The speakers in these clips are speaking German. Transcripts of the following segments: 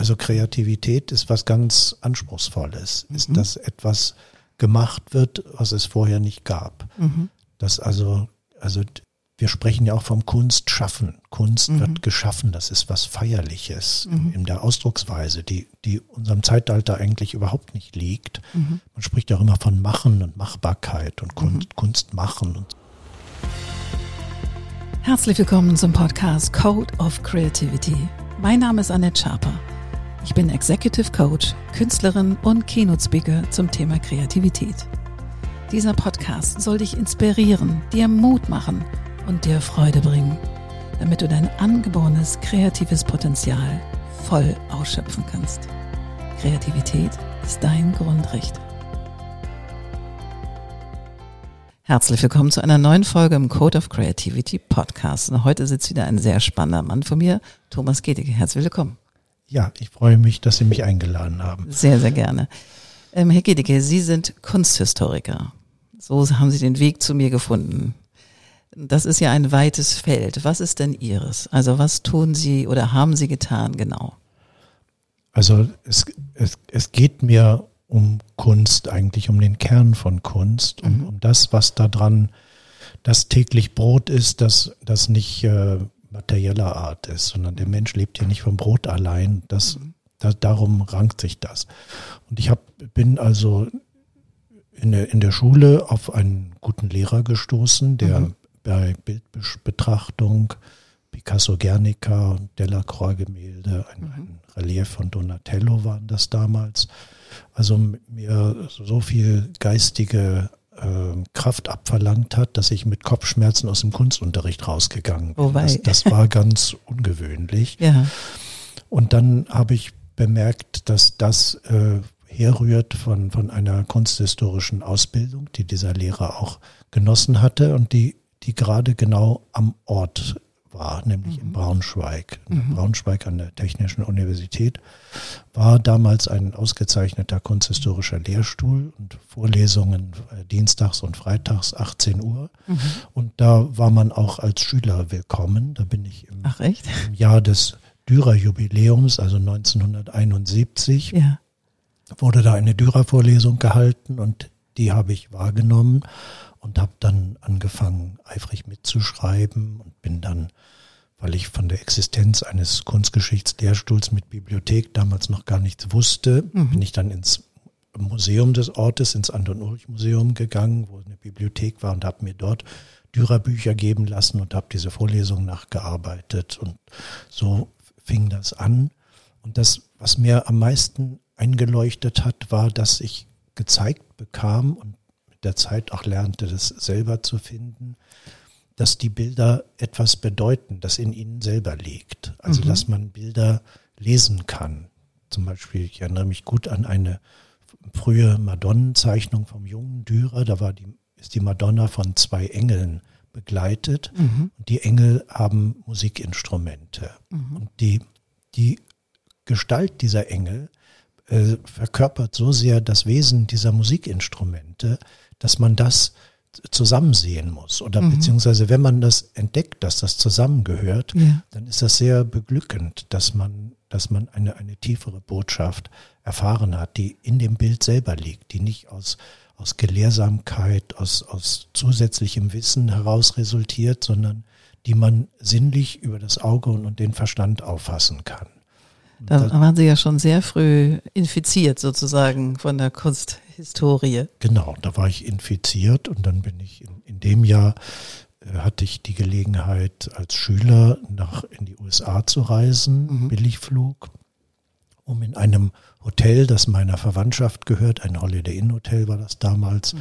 also Kreativität ist was ganz Anspruchsvolles. Mhm. Ist, dass etwas gemacht wird, was es vorher nicht gab. Mhm. Das also, also wir sprechen ja auch vom Kunstschaffen. Kunst Mhm. wird geschaffen, das ist was Feierliches in, in der Ausdrucksweise, die, die unserem Zeitalter eigentlich überhaupt nicht liegt. Mhm. Man spricht ja auch immer von Machen und Machbarkeit und Kunst, Kunst machen. Und Herzlich willkommen zum Podcast Code of Creativity. Mein Name ist Annette Schaper. Ich bin Executive Coach, Künstlerin und Keynote-Speaker zum Thema Kreativität. Dieser Podcast soll dich inspirieren, dir Mut machen und dir Freude bringen, damit du dein angeborenes kreatives Potenzial voll ausschöpfen kannst. Kreativität ist dein Grundrecht. Herzlich willkommen zu einer neuen Folge im Code of Creativity Podcast. Und heute sitzt wieder ein sehr spannender Mann vor mir, Thomas Gedeke. Herzlich willkommen. Ja, ich freue mich, dass Sie mich eingeladen haben. Sehr, sehr gerne. Ähm, Herr Gedeke, Sie sind Kunsthistoriker. So haben Sie den Weg zu mir gefunden. Das ist ja ein weites Feld. Was ist denn Ihres? Also was tun Sie oder haben Sie getan genau? Also es, es, es geht mir um Kunst, eigentlich um den Kern von Kunst, um, um das, was da dran das täglich Brot ist, das, das nicht äh, materieller Art ist, sondern der Mensch lebt ja nicht vom Brot allein. Das, da, darum rankt sich das. Und ich hab, bin also in der, in der Schule auf einen guten Lehrer gestoßen, der bei Bildbetrachtung Picasso Guernica und Delacroix Gemälde, ein, ein Relief von Donatello waren das damals. Also mir so viel geistige Kraft abverlangt hat, dass ich mit Kopfschmerzen aus dem Kunstunterricht rausgegangen bin. Wobei- Das, das war ganz ungewöhnlich. Ja. Und dann habe ich bemerkt, dass das äh, herrührt von, von einer kunsthistorischen Ausbildung, die dieser Lehrer auch genossen hatte und die, die gerade genau am Ort war, nämlich in Braunschweig. In Braunschweig an der Technischen Universität war damals ein ausgezeichneter kunsthistorischer Lehrstuhl und Vorlesungen äh, dienstags und freitags 18 Uhr. Und da war man auch als Schüler willkommen. Da bin ich im im Jahr des Dürer-Jubiläums, also 1971, Ja. wurde da eine Dürer-Vorlesung gehalten und die habe ich wahrgenommen und habe dann angefangen, eifrig mitzuschreiben und bin dann, weil ich von der Existenz eines Kunstgeschichtslehrstuhls mit Bibliothek damals noch gar nichts wusste, bin ich dann ins Museum des Ortes, ins Anton-Ulrich-Museum gegangen, wo eine Bibliothek war und habe mir dort Dürer-Bücher geben lassen und habe diese Vorlesung nachgearbeitet. Und so fing das an. Und das, was mir am meisten eingeleuchtet hat, war, dass ich gezeigt bekam und der Zeit auch lernte, das selber zu finden, dass die Bilder etwas bedeuten, das in ihnen selber liegt. Also, dass man Bilder lesen kann. Zum Beispiel, ich erinnere mich gut an eine frühe Madonnenzeichnung vom jungen Dürer. Da war die, ist die Madonna von zwei Engeln begleitet. Und die Engel haben Musikinstrumente. Und die, die Gestalt dieser Engel äh, verkörpert so sehr das Wesen dieser Musikinstrumente, dass man das zusammen sehen muss. Oder beziehungsweise, wenn man das entdeckt, dass das zusammengehört, Ja. dann ist das sehr beglückend, dass man, dass man eine, eine tiefere Botschaft erfahren hat, die in dem Bild selber liegt, die nicht aus, aus Gelehrsamkeit, aus, aus zusätzlichem Wissen heraus resultiert, sondern die man sinnlich über das Auge und, und den Verstand auffassen kann. Da waren Sie ja schon sehr früh infiziert sozusagen von der Kunsthistorie. Genau, da war ich infiziert und dann bin ich in, in dem Jahr äh, hatte ich die Gelegenheit als Schüler nach in die USA zu reisen, Billigflug, um in einem Hotel, das meiner Verwandtschaft gehört, ein Holiday Inn Hotel war das damals,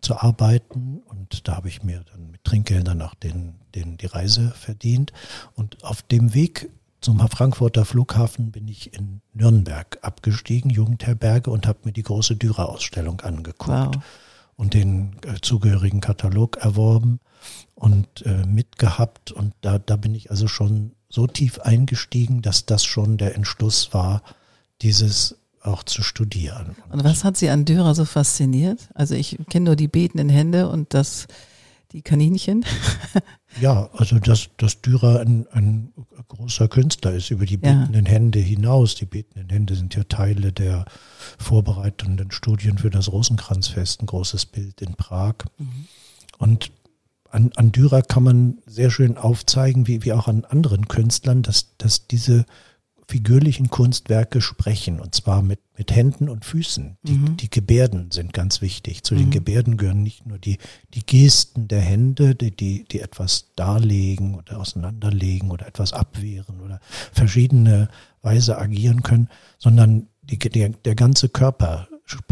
zu arbeiten. Und da habe ich mir dann mit Trinkgeldern auch den, den, die Reise verdient. Und auf dem Weg zum Frankfurter Flughafen bin ich in Nürnberg abgestiegen, Jugendherberge und habe mir die große Dürer-Ausstellung angeguckt Wow. und den äh, zugehörigen Katalog erworben und äh, mitgehabt. Und da, da bin ich also schon so tief eingestiegen, dass das schon der Entschluss war, dieses auch zu studieren. Und was hat Sie an Dürer so fasziniert? Also ich kenne nur die betenden Hände und das, die Kaninchen. ja, also dass, dass Dürer ein, ein großer Künstler ist über die betenden ja. Hände hinaus. Die betenden Hände sind ja Teile der vorbereitenden Studien für das Rosenkranzfest, ein großes Bild in Prag. Mhm. Und an, an Dürer kann man sehr schön aufzeigen, wie, wie auch an anderen Künstlern, dass, dass diese figürlichen Kunstwerke sprechen und zwar mit, mit Händen und Füßen. Die, mhm. die Gebärden sind ganz wichtig. Zu mhm. den Gebärden gehören nicht nur die, die Gesten der Hände, die, die, die etwas darlegen oder auseinanderlegen oder etwas abwehren oder verschiedene Weise agieren können, sondern die, der, der ganze Körper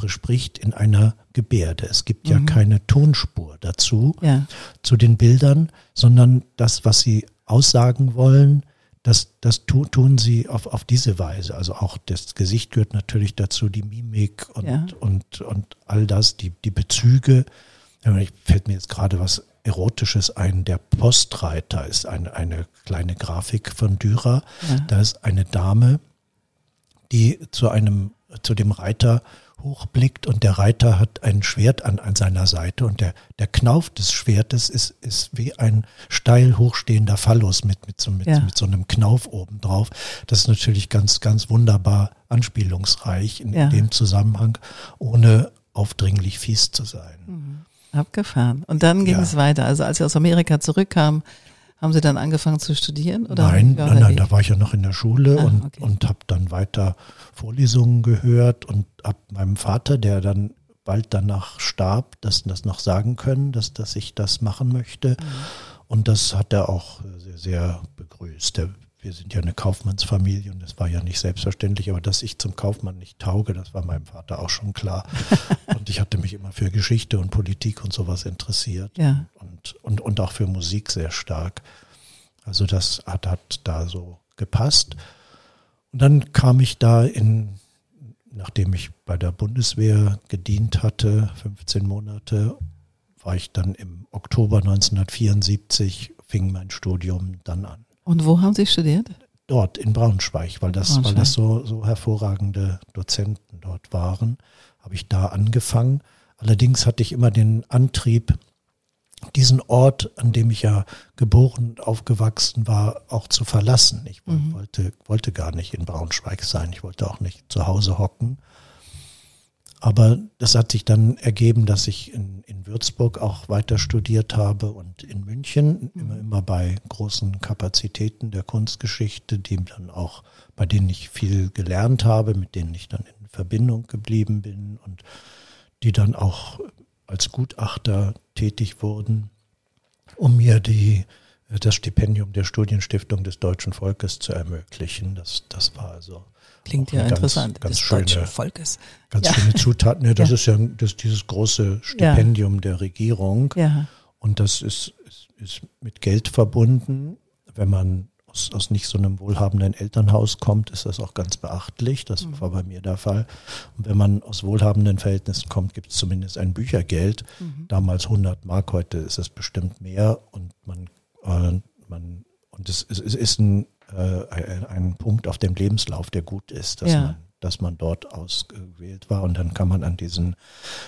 spricht in einer Gebärde. Es gibt mhm. ja keine Tonspur dazu, ja. zu den Bildern, sondern das, was sie aussagen wollen, das, das tu, tun sie auf, auf diese Weise. Also auch das Gesicht gehört natürlich dazu, die Mimik und, ja. und, und all das, die, die Bezüge. Ich fällt mir jetzt gerade was Erotisches ein. Der Postreiter ist eine, eine kleine Grafik von Dürer. Ja. Da ist eine Dame, die zu einem, zu dem Reiter hochblickt und der Reiter hat ein Schwert an, an seiner Seite und der, der Knauf des Schwertes ist, ist wie ein steil hochstehender Phallus mit, mit, so, mit, ja. mit so einem Knauf oben drauf. Das ist natürlich ganz, ganz wunderbar anspielungsreich in, ja. in dem Zusammenhang, ohne aufdringlich fies zu sein. Mhm. Abgefahren. Und dann ging ja. es weiter. Also als Sie aus Amerika zurückkamen, haben Sie dann angefangen zu studieren? Oder nein, nein, nein, da war ich ja noch in der Schule ah, und, okay. und habe dann weiter Vorlesungen gehört und ab meinem Vater, der dann bald danach starb, das, das noch sagen können, dass, dass ich das machen möchte. Mhm. Und das hat er auch sehr, sehr begrüßt. Der, wir sind ja eine Kaufmannsfamilie und das war ja nicht selbstverständlich, aber dass ich zum Kaufmann nicht tauge, das war meinem Vater auch schon klar. und ich hatte mich immer für Geschichte und Politik und sowas interessiert ja. und, und, und auch für Musik sehr stark. Also das hat, hat da so gepasst. Und dann kam ich da in, nachdem ich bei der Bundeswehr gedient hatte, 15 Monate, war ich dann im Oktober 1974, fing mein Studium dann an. Und wo haben Sie studiert? Dort in Braunschweig, weil das, Braunschweig. weil das so, so hervorragende Dozenten dort waren, habe ich da angefangen. Allerdings hatte ich immer den Antrieb, diesen Ort, an dem ich ja geboren und aufgewachsen war, auch zu verlassen. Ich mhm. wollte, wollte gar nicht in Braunschweig sein. Ich wollte auch nicht zu Hause hocken. Aber das hat sich dann ergeben, dass ich in, in Würzburg auch weiter studiert habe und in München, mhm. immer, immer bei großen Kapazitäten der Kunstgeschichte, die dann auch, bei denen ich viel gelernt habe, mit denen ich dann in Verbindung geblieben bin und die dann auch als Gutachter tätig wurden, um mir die, das Stipendium der Studienstiftung des deutschen Volkes zu ermöglichen. Das, das war also Klingt ja ganz, interessant. Ganz des schöne, deutschen Volkes. Ganz ja. schöne Zutaten. Ja, das ja. ist ja das, dieses große Stipendium der Regierung. Und das ist, ist, ist mit Geld verbunden. Wenn man aus, aus nicht so einem wohlhabenden Elternhaus kommt, ist das auch ganz beachtlich. Das mhm. war bei mir der Fall. Und wenn man aus wohlhabenden Verhältnissen kommt, gibt es zumindest ein Büchergeld. Mhm. Damals 100 Mark, heute ist es bestimmt mehr. Und man, äh, man und es, es, es ist ein äh, ein Punkt auf dem Lebenslauf, der gut ist, dass ja. man dass man dort ausgewählt war. Und dann kann man an diesen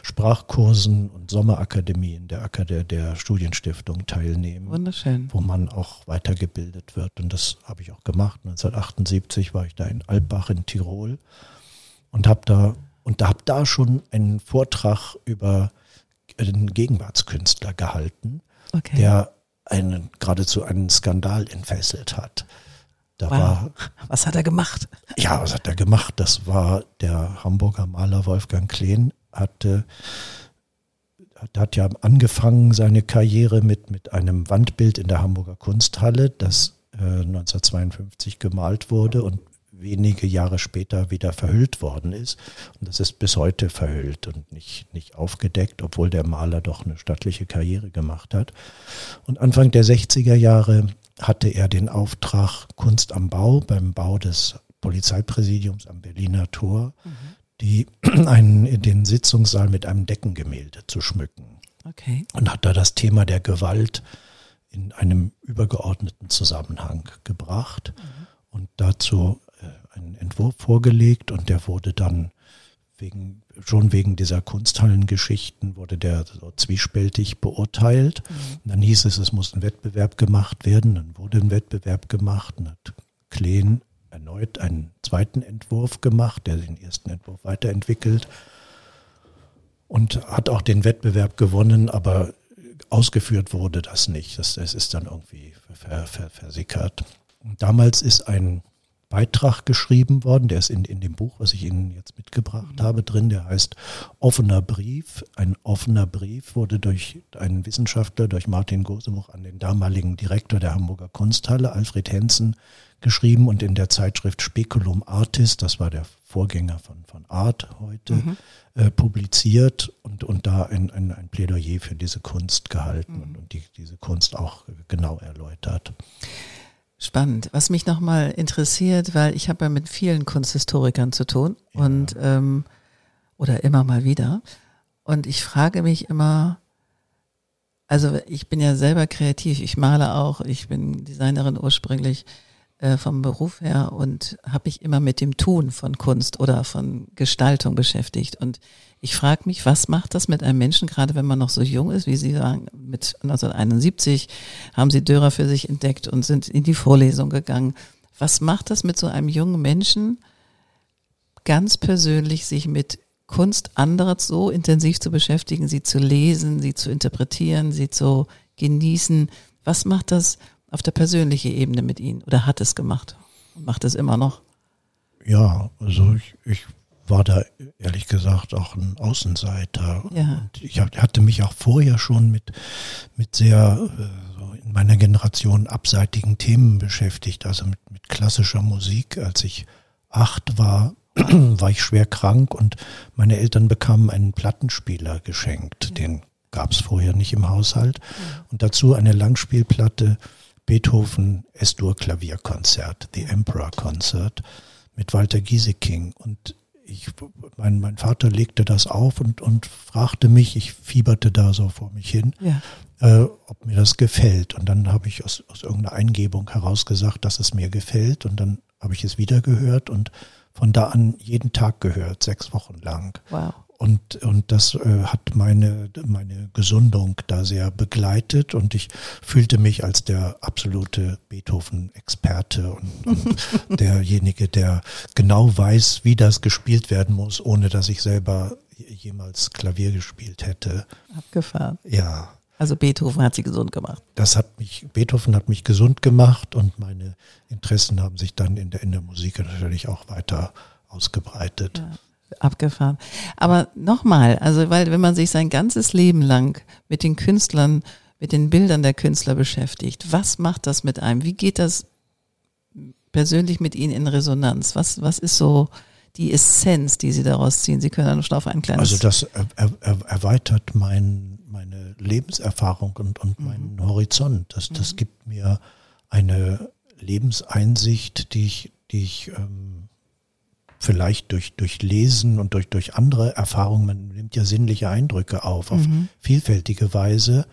Sprachkursen und Sommerakademien der Akademie der Studienstiftung teilnehmen. Wunderschön. Wo man auch weitergebildet wird. Und das habe ich auch gemacht. 1978 war ich da in Alpbach in Tirol und habe da und da habe da schon einen Vortrag über einen Gegenwartskünstler gehalten, okay. der einen geradezu einen Skandal entfesselt hat. Da wow. war, was hat er gemacht? Ja, was hat er gemacht? Das war der Hamburger Maler Wolfgang Kleen, hatte, hat ja angefangen seine Karriere mit, mit einem Wandbild in der Hamburger Kunsthalle, das äh, 1952 gemalt wurde und wenige Jahre später wieder verhüllt worden ist. Und das ist bis heute verhüllt und nicht, nicht aufgedeckt, obwohl der Maler doch eine stattliche Karriere gemacht hat. Und Anfang der 60er Jahre hatte er den Auftrag, Kunst am Bau, beim Bau des Polizeipräsidiums am Berliner Tor, mhm. die einen, den Sitzungssaal mit einem Deckengemälde zu schmücken. Okay. Und hat da das Thema der Gewalt in einem übergeordneten Zusammenhang gebracht mhm. und dazu äh, einen Entwurf vorgelegt und der wurde dann wegen, schon wegen dieser Kunsthallengeschichten wurde der so zwiespältig beurteilt. Mhm. Dann hieß es, es muss ein Wettbewerb gemacht werden. Dann wurde ein Wettbewerb gemacht und hat Kleen erneut einen zweiten Entwurf gemacht, der den ersten Entwurf weiterentwickelt und hat auch den Wettbewerb gewonnen, aber ausgeführt wurde das nicht. Das, das ist dann irgendwie ver, ver, versickert. Damals ist ein Beitrag geschrieben worden, der ist in, in dem Buch, was ich Ihnen jetzt mitgebracht habe, drin, der heißt Offener Brief. Ein offener Brief wurde durch einen Wissenschaftler, durch Martin Gosebuch an den damaligen Direktor der Hamburger Kunsthalle, Alfred Hensen, geschrieben und in der Zeitschrift Speculum Artist, das war der Vorgänger von, von Art heute, mhm. äh, publiziert und, und da ein, ein, ein Plädoyer für diese Kunst gehalten mhm. und, und die, diese Kunst auch genau erläutert. Spannend. Was mich nochmal interessiert, weil ich habe ja mit vielen Kunsthistorikern zu tun ja. und ähm, oder immer mal wieder. Und ich frage mich immer, also ich bin ja selber kreativ, ich male auch, ich bin Designerin ursprünglich äh, vom Beruf her und habe mich immer mit dem Tun von Kunst oder von Gestaltung beschäftigt. Und ich frage mich, was macht das mit einem Menschen, gerade wenn man noch so jung ist, wie Sie sagen, mit 1971 haben Sie Dörer für sich entdeckt und sind in die Vorlesung gegangen. Was macht das mit so einem jungen Menschen, ganz persönlich sich mit Kunst anderer so intensiv zu beschäftigen, sie zu lesen, sie zu interpretieren, sie zu genießen? Was macht das auf der persönlichen Ebene mit Ihnen oder hat es gemacht und macht es immer noch? Ja, also ich, ich war da ehrlich gesagt auch ein Außenseiter. Ja. Und ich hatte mich auch vorher schon mit, mit sehr äh, so in meiner Generation abseitigen Themen beschäftigt, also mit, mit klassischer Musik. Als ich acht war, war ich schwer krank und meine Eltern bekamen einen Plattenspieler geschenkt. Den gab es vorher nicht im Haushalt. Mhm. Und dazu eine Langspielplatte Beethoven S-Dur Klavierkonzert, The Emperor Concert mit Walter Gieseking. Und ich, mein, mein Vater legte das auf und, und fragte mich, ich fieberte da so vor mich hin, ja. äh, ob mir das gefällt. Und dann habe ich aus, aus irgendeiner Eingebung heraus gesagt, dass es mir gefällt. Und dann habe ich es wieder gehört und von da an jeden Tag gehört, sechs Wochen lang. Wow. Und, und das äh, hat meine, meine Gesundung da sehr begleitet und ich fühlte mich als der absolute Beethoven-Experte und, und derjenige, der genau weiß, wie das gespielt werden muss, ohne dass ich selber jemals Klavier gespielt hätte. Abgefahren. Ja. Also Beethoven hat sie gesund gemacht. Das hat mich, Beethoven hat mich gesund gemacht und meine Interessen haben sich dann in der, in der Musik natürlich auch weiter ausgebreitet. Ja abgefahren. Aber nochmal, also weil wenn man sich sein ganzes Leben lang mit den Künstlern, mit den Bildern der Künstler beschäftigt, was macht das mit einem? Wie geht das persönlich mit Ihnen in Resonanz? Was, was ist so die Essenz, die Sie daraus ziehen? Sie können dann schon auf ein kleines... Also das er, er, erweitert mein, meine Lebenserfahrung und, und mhm. meinen Horizont. Das, das mhm. gibt mir eine Lebenseinsicht, die ich, die ich ähm, vielleicht durch, durch Lesen und durch, durch andere Erfahrungen, man nimmt ja sinnliche Eindrücke auf, auf mhm. vielfältige Weise,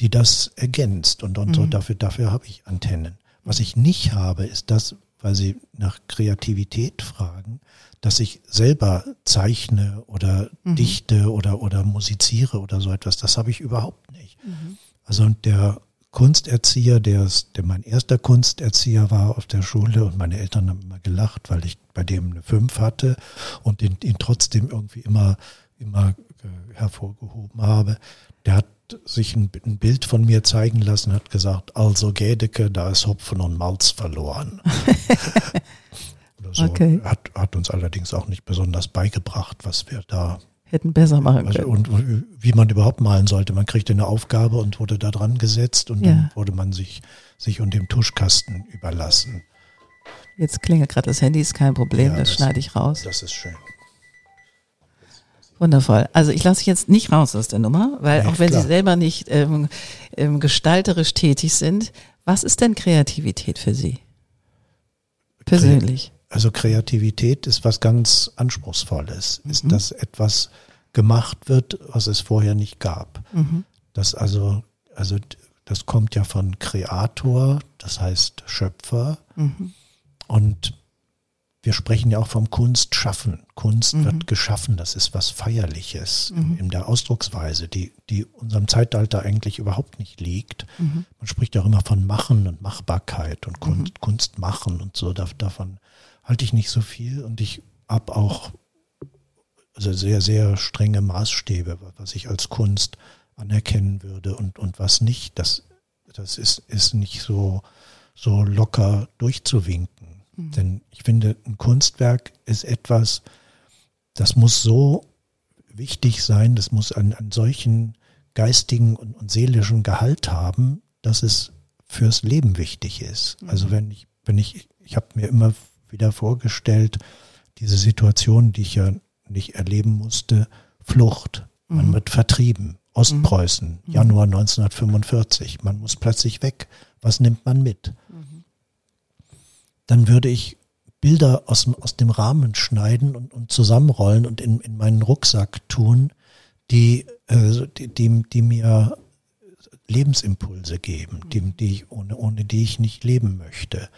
die das ergänzt. Und, und mhm. so dafür, dafür habe ich Antennen. Was ich nicht habe, ist das, weil Sie nach Kreativität fragen, dass ich selber zeichne oder mhm. dichte oder, oder musiziere oder so etwas. Das habe ich überhaupt nicht. Mhm. Also der Kunsterzieher, der, der mein erster Kunsterzieher war auf der Schule und meine Eltern haben immer gelacht, weil ich bei dem eine Fünf hatte und ihn, ihn trotzdem irgendwie immer, immer äh, hervorgehoben habe. Der hat sich ein, ein, Bild von mir zeigen lassen, hat gesagt, also Gädeke, da ist Hopfen und Malz verloren. so. okay. hat, hat uns allerdings auch nicht besonders beigebracht, was wir da hätten besser machen also, können. und wie man überhaupt malen sollte. Man kriegte eine Aufgabe und wurde da dran gesetzt und ja. dann wurde man sich, sich und dem Tuschkasten überlassen. Jetzt klingelt gerade das Handy, ist kein Problem, ja, das, das schneide ich raus. Das ist schön. Wundervoll. Also ich lasse jetzt nicht raus aus der Nummer, weil ja, auch wenn klar. Sie selber nicht ähm, ähm, gestalterisch tätig sind, was ist denn Kreativität für Sie? Persönlich. Also Kreativität ist was ganz Anspruchsvolles. Mhm. Ist, dass etwas gemacht wird, was es vorher nicht gab. Mhm. Das also, also das kommt ja von Kreator, das heißt Schöpfer. Mhm. Und wir sprechen ja auch vom Kunstschaffen. Kunst mhm. wird geschaffen, das ist was Feierliches mhm. in, der Ausdrucksweise, die, die unserem Zeitalter eigentlich überhaupt nicht liegt. Mhm. Man spricht ja auch immer von Machen und Machbarkeit und Kunst, mhm. Kunst machen und so. davon halte ich nicht so viel und ich habe auch also sehr, sehr strenge Maßstäbe, was ich als Kunst anerkennen würde und, und was nicht. Das, das ist, ist nicht so, so locker durchzuwinken. Mhm. Denn ich finde, ein Kunstwerk ist etwas, das muss so wichtig sein, das muss einen, einen solchen geistigen und, und, seelischen Gehalt haben, dass es fürs Leben wichtig ist. Mhm. Also wenn ich, wenn ich, ich habe mir immer wieder vorgestellt, diese Situation, die ich ja nicht erleben musste, Flucht. Man mhm. wird vertrieben. Ostpreußen, mhm. Januar 1945. Man muss plötzlich weg. Was nimmt man mit? Mhm. Dann würde ich Bilder aus, aus dem Rahmen schneiden und, und zusammenrollen und in, in meinen Rucksack tun, die, äh, die, die, die mir Lebensimpulse geben, die, die ohne, ohne die ich nicht leben möchte,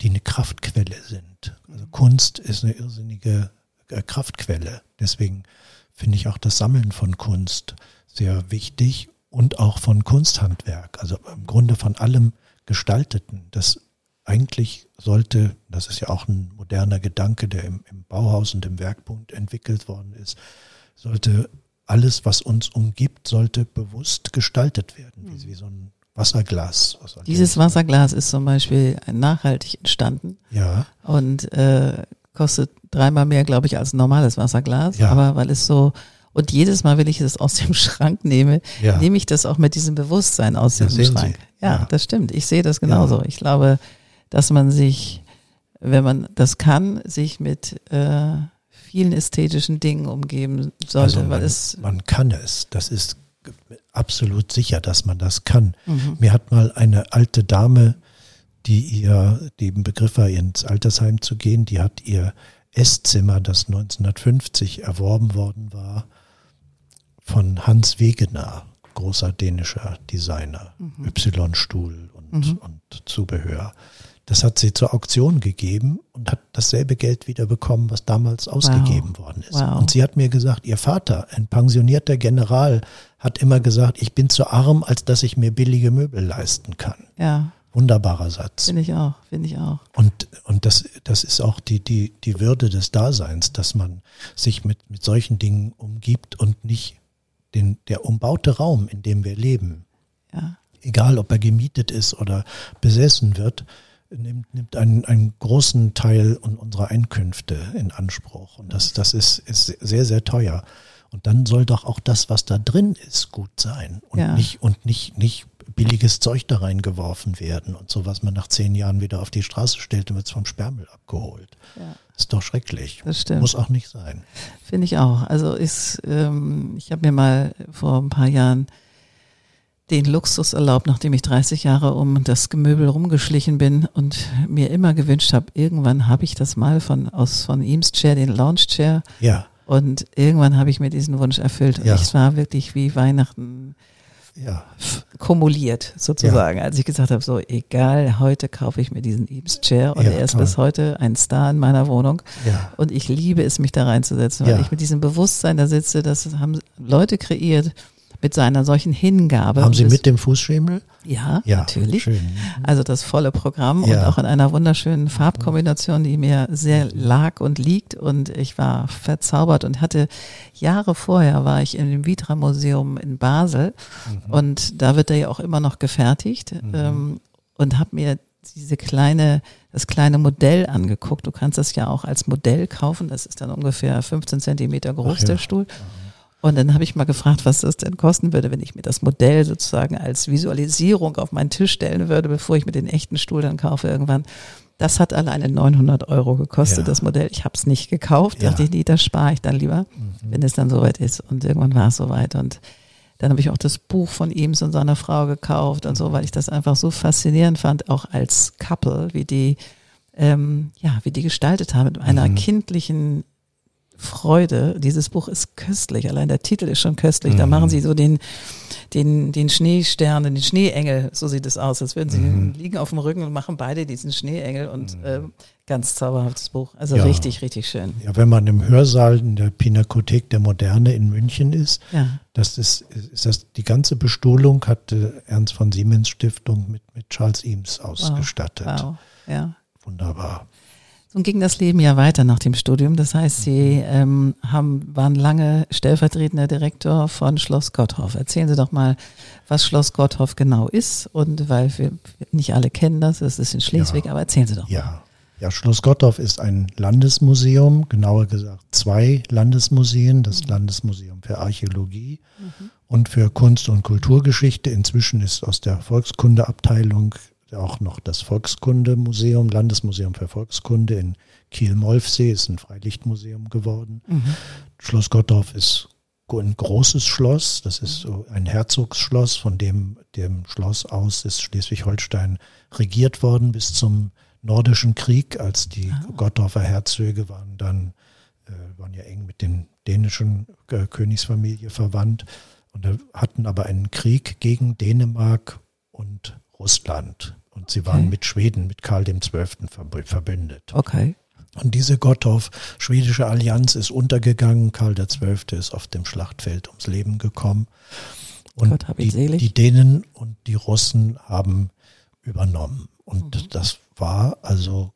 die eine Kraftquelle sind. Also Kunst ist eine irrsinnige äh, Kraftquelle. Deswegen finde ich auch das Sammeln von Kunst sehr wichtig und auch von Kunsthandwerk, also im Grunde von allem Gestalteten. Das eigentlich sollte, das ist ja auch ein moderner Gedanke, der im, im Bauhaus und im Werkpunkt entwickelt worden ist, sollte alles, was uns umgibt, sollte bewusst gestaltet werden, wie, hm. wie so ein Wasserglas. Dieses Wasserglas ist zum Beispiel nachhaltig entstanden. Ja. Und äh, kostet dreimal mehr, glaube ich, als ein normales Wasserglas. Ja. Aber weil es so und jedes Mal, wenn ich es aus dem Schrank nehme, ja. nehme ich das auch mit diesem Bewusstsein aus ja, diesem Schrank. Ja, ja, das stimmt. Ich sehe das genauso. Ich glaube, dass man sich, wenn man das kann, sich mit äh, vielen ästhetischen Dingen umgeben sollte. Also man, es man kann es. Das ist absolut sicher, dass man das kann. Mhm. Mir hat mal eine alte Dame, die ihr den Begriff war, ins Altersheim zu gehen, die hat ihr Esszimmer, das 1950 erworben worden war, von Hans Wegener, großer dänischer Designer, mhm. Y-Stuhl und, mhm. und Zubehör. Das hat sie zur Auktion gegeben und hat dasselbe Geld wieder bekommen, was damals ausgegeben wow. worden ist. Wow. Und sie hat mir gesagt, ihr Vater, ein pensionierter General, hat immer gesagt, ich bin zu arm, als dass ich mir billige Möbel leisten kann. Ja. Wunderbarer Satz. Finde ich auch, finde ich auch. Und, und das, das ist auch die, die, die Würde des Daseins, dass man sich mit, mit solchen Dingen umgibt und nicht den, der umbaute Raum, in dem wir leben, ja. egal ob er gemietet ist oder besessen wird, nimmt, nimmt einen, einen großen Teil unserer Einkünfte in Anspruch. Und das, das ist, ist sehr, sehr teuer. Und dann soll doch auch das, was da drin ist, gut sein und ja. nicht, und nicht, nicht billiges Zeug da reingeworfen werden und so, was man nach zehn Jahren wieder auf die Straße stellt und wird vom Sperrmüll abgeholt. Ja. Ist doch schrecklich. Das stimmt. Muss auch nicht sein. Finde ich auch. Also ist, ähm, ich habe mir mal vor ein paar Jahren den Luxus erlaubt, nachdem ich 30 Jahre um das Gemöbel rumgeschlichen bin und mir immer gewünscht habe, irgendwann habe ich das mal von aus von Eames Chair, den Lounge Chair. Ja. Und irgendwann habe ich mir diesen Wunsch erfüllt. Und ja. es war wirklich wie Weihnachten ja. kumuliert sozusagen, ja. als ich gesagt habe, so egal, heute kaufe ich mir diesen Eames Chair und ja, er ist toll. bis heute ein Star in meiner Wohnung ja. und ich liebe es, mich da reinzusetzen, weil ich mit diesem Bewusstsein da sitze, das haben Leute kreiert, mit seiner solchen Hingabe. Haben Sie mit dem Fußschemel? Ja, ja natürlich. Schön. Also das volle Programm ja. und auch in einer wunderschönen Farbkombination, die mir sehr lag und liegt. Und ich war verzaubert und hatte Jahre vorher war ich in dem Vitra Museum in Basel mhm. und da wird er ja auch immer noch gefertigt mhm. ähm, und habe mir diese kleine, das kleine Modell angeguckt. Du kannst das ja auch als Modell kaufen. Das ist dann ungefähr 15 Zentimeter groß, ja. der Stuhl. Mhm. Und dann habe ich mal gefragt, was das denn kosten würde, wenn ich mir das Modell sozusagen als Visualisierung auf meinen Tisch stellen würde, bevor ich mir den echten Stuhl dann kaufe irgendwann. Das hat alleine 900 Euro gekostet, ja. das Modell. Ich habe es nicht gekauft. Ja. Dachte ich, nee, das spare ich dann lieber, mhm. wenn es dann soweit ist. Und irgendwann war es soweit. Und dann habe ich auch das Buch von ihm und seiner Frau gekauft und so, weil ich das einfach so faszinierend fand, auch als Couple, wie die, ähm, ja, wie die gestaltet haben, mit einer mhm. kindlichen Freude. Dieses Buch ist köstlich. Allein der Titel ist schon köstlich. Mhm. Da machen sie so den, den, den Schneestern, den Schneeengel. So sieht es aus, als würden sie mhm. liegen auf dem Rücken und machen beide diesen Schneeengel und mhm. äh, ganz zauberhaftes Buch. Also ja. richtig, richtig schön. Ja, wenn man im Hörsaal in der Pinakothek der Moderne in München ist, ja. das ist, ist das, die ganze Bestuhlung hat Ernst von Siemens Stiftung mit, mit Charles Eames ausgestattet. Wow. wow. Ja. Wunderbar. Nun ging das Leben ja weiter nach dem Studium. Das heißt, Sie ähm, haben, waren lange stellvertretender Direktor von Schloss Gotthof. Erzählen Sie doch mal, was Schloss Gotthof genau ist. Und weil wir nicht alle kennen das, es ist in Schleswig, ja. aber erzählen Sie doch. Ja. Ja, Schloss Gotthof ist ein Landesmuseum, genauer gesagt zwei Landesmuseen, das mhm. Landesmuseum für Archäologie mhm. und für Kunst- und Kulturgeschichte. Inzwischen ist aus der Volkskundeabteilung auch noch das Volkskundemuseum, Landesmuseum für Volkskunde in Kiel-Molfsee, ist ein Freilichtmuseum geworden. Mhm. Schloss Gottorf ist ein großes Schloss, das ist so ein Herzogsschloss, von dem, dem Schloss aus ist Schleswig-Holstein regiert worden bis zum Nordischen Krieg, als die ah. Gottorfer Herzöge waren dann, äh, waren ja eng mit den dänischen äh, Königsfamilie verwandt und hatten aber einen Krieg gegen Dänemark und Russland. Und sie waren okay. mit Schweden, mit Karl XII. verbündet. Okay. Und diese Gottorf-schwedische Allianz ist untergegangen. Karl XII. ist auf dem Schlachtfeld ums Leben gekommen. Und die, die, Dänen und die Russen haben übernommen. Und mhm. das war also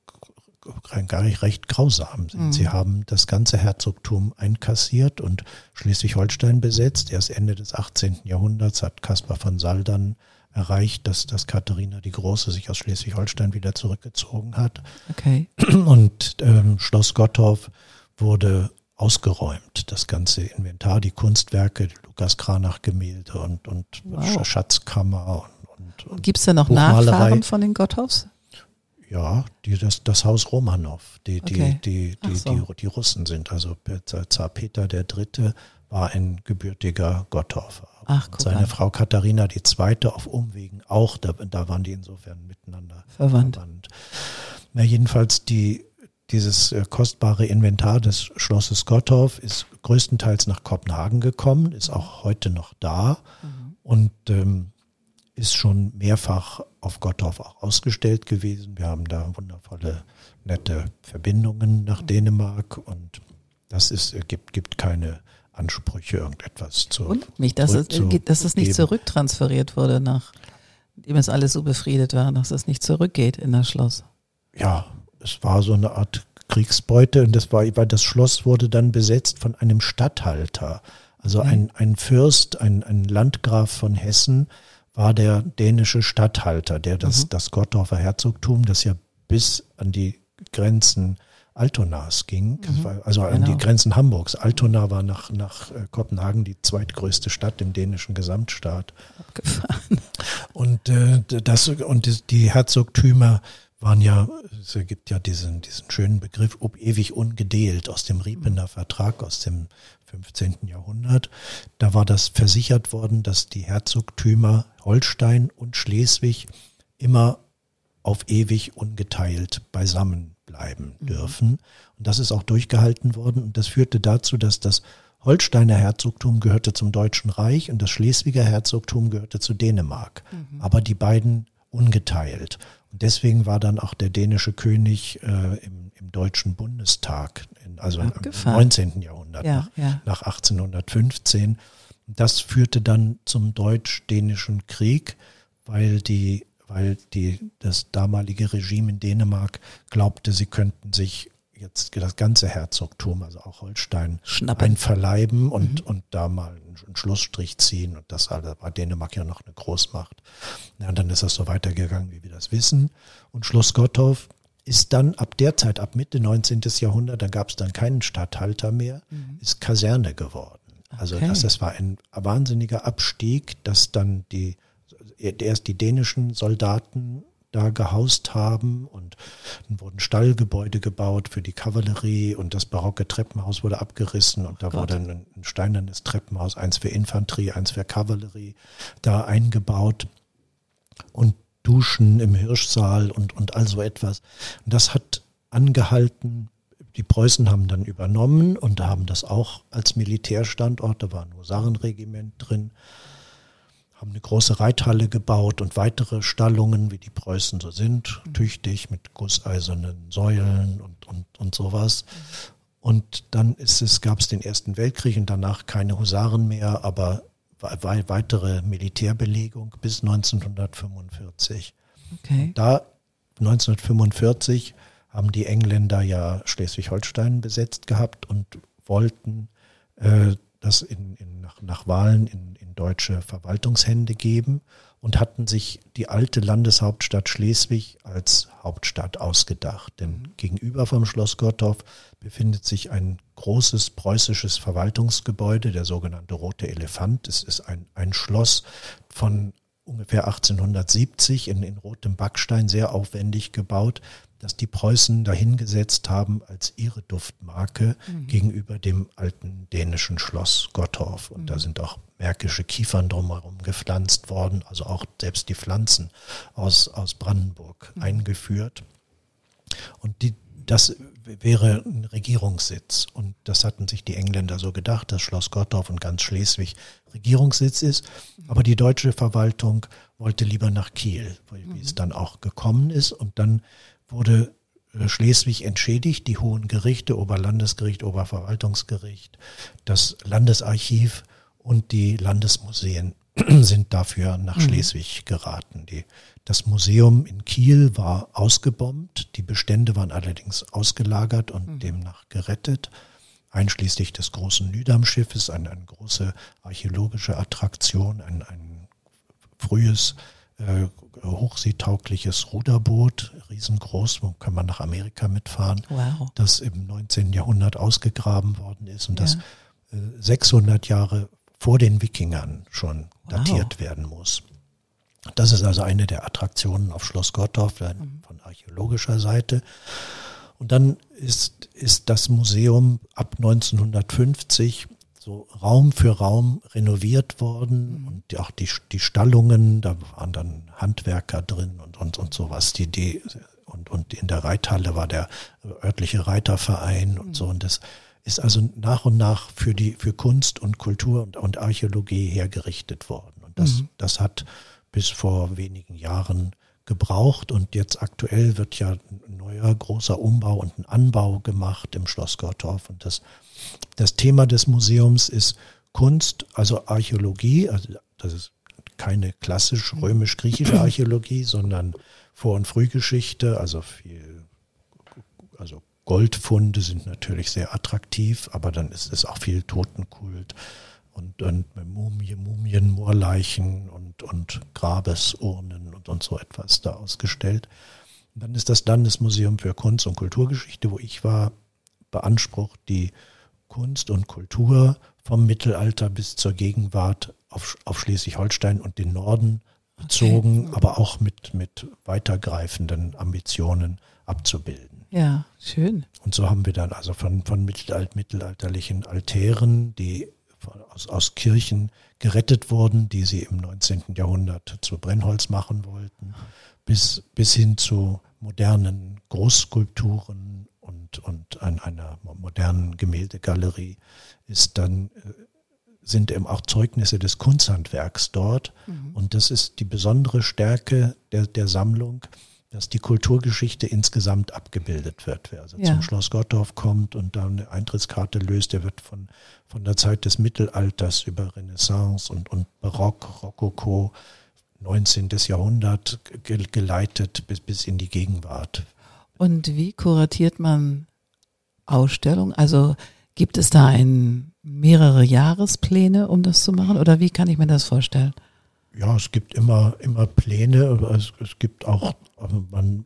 gar nicht recht grausam. Mhm. Sie haben das ganze Herzogtum einkassiert und Schleswig-Holstein besetzt. Erst Ende des 18. Jahrhunderts hat Caspar von Saldern erreicht, dass, dass Katharina die Große sich aus Schleswig-Holstein wieder zurückgezogen hat. Okay. Und ähm, Schloss Gottorf wurde ausgeräumt. Das ganze Inventar, die Kunstwerke, Lukas Kranach-Gemälde und, und wow. Schatzkammer. Und, und, und Gibt es da noch Nachfahren von den Gotthoffs? Ja, die, das, das Haus Romanov, die, okay. die, die, die, so. die, die, Russen sind. Also Zar Peter III. war ein gebürtiger Gottorfer. Ach, seine an. Frau Katharina die Zweite auf Umwegen auch, da, da waren die insofern miteinander verwandt. verwandt. Na, jedenfalls die, dieses äh, kostbare Inventar des Schlosses Gottorf ist größtenteils nach Kopenhagen gekommen, ist auch heute noch da mhm. und ähm, ist schon mehrfach auf Gottorf auch ausgestellt gewesen. Wir haben da wundervolle, nette Verbindungen nach mhm. Dänemark und das ist, äh, gibt, gibt keine Ansprüche, irgendetwas zu. Und mich, dass, es, dass es nicht zurücktransferiert wurde, nachdem es alles so befriedet war, dass es nicht zurückgeht in das Schloss. Ja, es war so eine Art Kriegsbeute und das war, weil das Schloss wurde dann besetzt von einem Statthalter. Also ein, ein Fürst, ein, ein Landgraf von Hessen war der dänische Statthalter, der das, mhm. das Gottorfer Herzogtum, das ja bis an die Grenzen Altonas ging, mhm. also an genau. die Grenzen Hamburgs. Altona war nach, nach äh, Kopenhagen die zweitgrößte Stadt im dänischen Gesamtstaat. Abgefahren. Und äh, das und die Herzogtümer waren ja, es gibt ja diesen, diesen schönen Begriff, ob ewig ungedeelt aus dem Riepener Vertrag aus dem 15. Jahrhundert. Da war das versichert worden, dass die Herzogtümer Holstein und Schleswig immer auf ewig ungeteilt beisammen bleiben mhm. dürfen. Und das ist auch durchgehalten worden. Und das führte dazu, dass das Holsteiner Herzogtum gehörte zum Deutschen Reich und das Schleswiger Herzogtum gehörte zu Dänemark. Mhm. Aber die beiden ungeteilt. Und deswegen war dann auch der dänische König äh, im, im, Deutschen Bundestag, in, also Abgefahren. im 19. Jahrhundert, ja, nach, ja. nach 1815. Das führte dann zum deutsch-dänischen Krieg, weil die weil die, das damalige Regime in Dänemark glaubte, sie könnten sich jetzt das ganze Herzogtum, also auch Holstein, Schnappen. einverleiben und, mhm. und da mal einen Schlussstrich ziehen. Und das war Dänemark ja noch eine Großmacht. Ja, und dann ist das so weitergegangen, wie wir das wissen. Und Schloss Gottorf ist dann ab der Zeit, ab Mitte 19. Jahrhundert, da gab es dann keinen Statthalter mehr, mhm. ist Kaserne geworden. Also okay. das, das war ein wahnsinniger Abstieg, dass dann die erst die dänischen Soldaten da gehaust haben und dann wurden Stallgebäude gebaut für die Kavallerie und das barocke Treppenhaus wurde abgerissen und da oh wurde ein, ein steinernes Treppenhaus, eins für Infanterie, eins für Kavallerie, da eingebaut und Duschen im Hirschsaal und, und all so etwas. Und das hat angehalten die Preußen haben dann übernommen und haben das auch als Militärstandort, da war ein Husarenregiment drin, haben eine große Reithalle gebaut und weitere Stallungen, wie die Preußen so sind, mhm. tüchtig mit gusseisernen Säulen und, und, und sowas. Und dann ist es, gab es den Ersten Weltkrieg und danach keine Husaren mehr, aber weitere Militärbelegung bis 1945. Okay. Da 1945 haben die Engländer ja Schleswig-Holstein besetzt gehabt und wollten äh, das in, in, nach, nach Wahlen in, in deutsche Verwaltungshände geben und hatten sich die alte Landeshauptstadt Schleswig als Hauptstadt ausgedacht. Denn gegenüber vom Schloss Gottorf befindet sich ein großes preußisches Verwaltungsgebäude, der sogenannte Rote Elefant. Es ist ein, ein Schloss von ungefähr 1870 in, in rotem Backstein, sehr aufwendig gebaut, dass die Preußen dahingesetzt haben als ihre Duftmarke mhm. gegenüber dem alten dänischen Schloss Gottorf. Und mhm. da sind auch märkische Kiefern drumherum gepflanzt worden, also auch selbst die Pflanzen aus, aus Brandenburg mhm. eingeführt. Und die, das wäre ein Regierungssitz. Und das hatten sich die Engländer so gedacht, dass Schloss Gottorf und ganz Schleswig Regierungssitz ist. Mhm. Aber die deutsche Verwaltung wollte lieber nach Kiel, wie es mhm. dann auch gekommen ist. Und dann wurde äh, Schleswig entschädigt, die hohen Gerichte, Oberlandesgericht, Oberverwaltungsgericht, das Landesarchiv und die Landesmuseen sind dafür nach mhm. Schleswig geraten. Die, das Museum in Kiel war ausgebombt, die Bestände waren allerdings ausgelagert und mhm. demnach gerettet, einschließlich des großen Nüdam-Schiffes, eine, eine große archäologische Attraktion, ein, ein frühes äh, hochseetaugliches Ruderboot, riesengroß, wo kann man nach Amerika mitfahren, wow. das im 19. Jahrhundert ausgegraben worden ist und ja. das äh, 600 Jahre vor den Wikingern schon wow. datiert werden muss. Das ist also eine der Attraktionen auf Schloss Gottorf mhm. von archäologischer Seite. Und dann ist, ist das Museum ab 1950 so Raum für Raum renoviert worden mhm. und auch die, die Stallungen, da waren dann Handwerker drin und, und, und sowas. Die, die, und, und in der Reithalle war der örtliche Reiterverein und mhm. so. Und das ist also nach und nach für die, für Kunst und Kultur und, und Archäologie hergerichtet worden. Und das, mhm. das hat bis vor wenigen Jahren gebraucht und jetzt aktuell wird ja ein neuer großer Umbau und ein Anbau gemacht im Schloss Gottorf und das das Thema des Museums ist Kunst, also Archäologie, also das ist keine klassisch römisch-griechische Archäologie, sondern Vor- und Frühgeschichte, also viel, also Goldfunde sind natürlich sehr attraktiv, aber dann ist es auch viel Totenkult und, und Mumien, Mumien, Moorleichen und, und Grabesurnen und, und so etwas da ausgestellt. Und dann ist das Landesmuseum für Kunst und Kulturgeschichte, wo ich war, beansprucht die Kunst und Kultur vom Mittelalter bis zur Gegenwart auf, auf Schleswig-Holstein und den Norden bezogen, okay. aber auch mit, mit weitergreifenden Ambitionen abzubilden. Ja, schön. Und so haben wir dann also von, von mittelalt, mittelalterlichen Altären, die aus, aus Kirchen gerettet wurden, die sie im 19. Jahrhundert zu Brennholz machen wollten, bis, bis hin zu modernen Großskulpturen, und, und an einer modernen Gemäldegalerie ist dann, äh, sind eben auch Zeugnisse des Kunsthandwerks dort. Mhm. Und das ist die besondere Stärke der, der Sammlung, dass die Kulturgeschichte insgesamt abgebildet wird. Wer also ja. zum Schloss Gottorf kommt und da eine Eintrittskarte löst, der wird von, von der Zeit des Mittelalters über Renaissance und, und Barock, Rokoko, 19. Jahrhundert geleitet bis, bis in die Gegenwart und wie kuratiert man Ausstellungen? Also gibt es da ein, mehrere Jahrespläne, um das zu machen? Oder wie kann ich mir das vorstellen? Ja, es gibt immer, immer Pläne. Es, es gibt auch, also man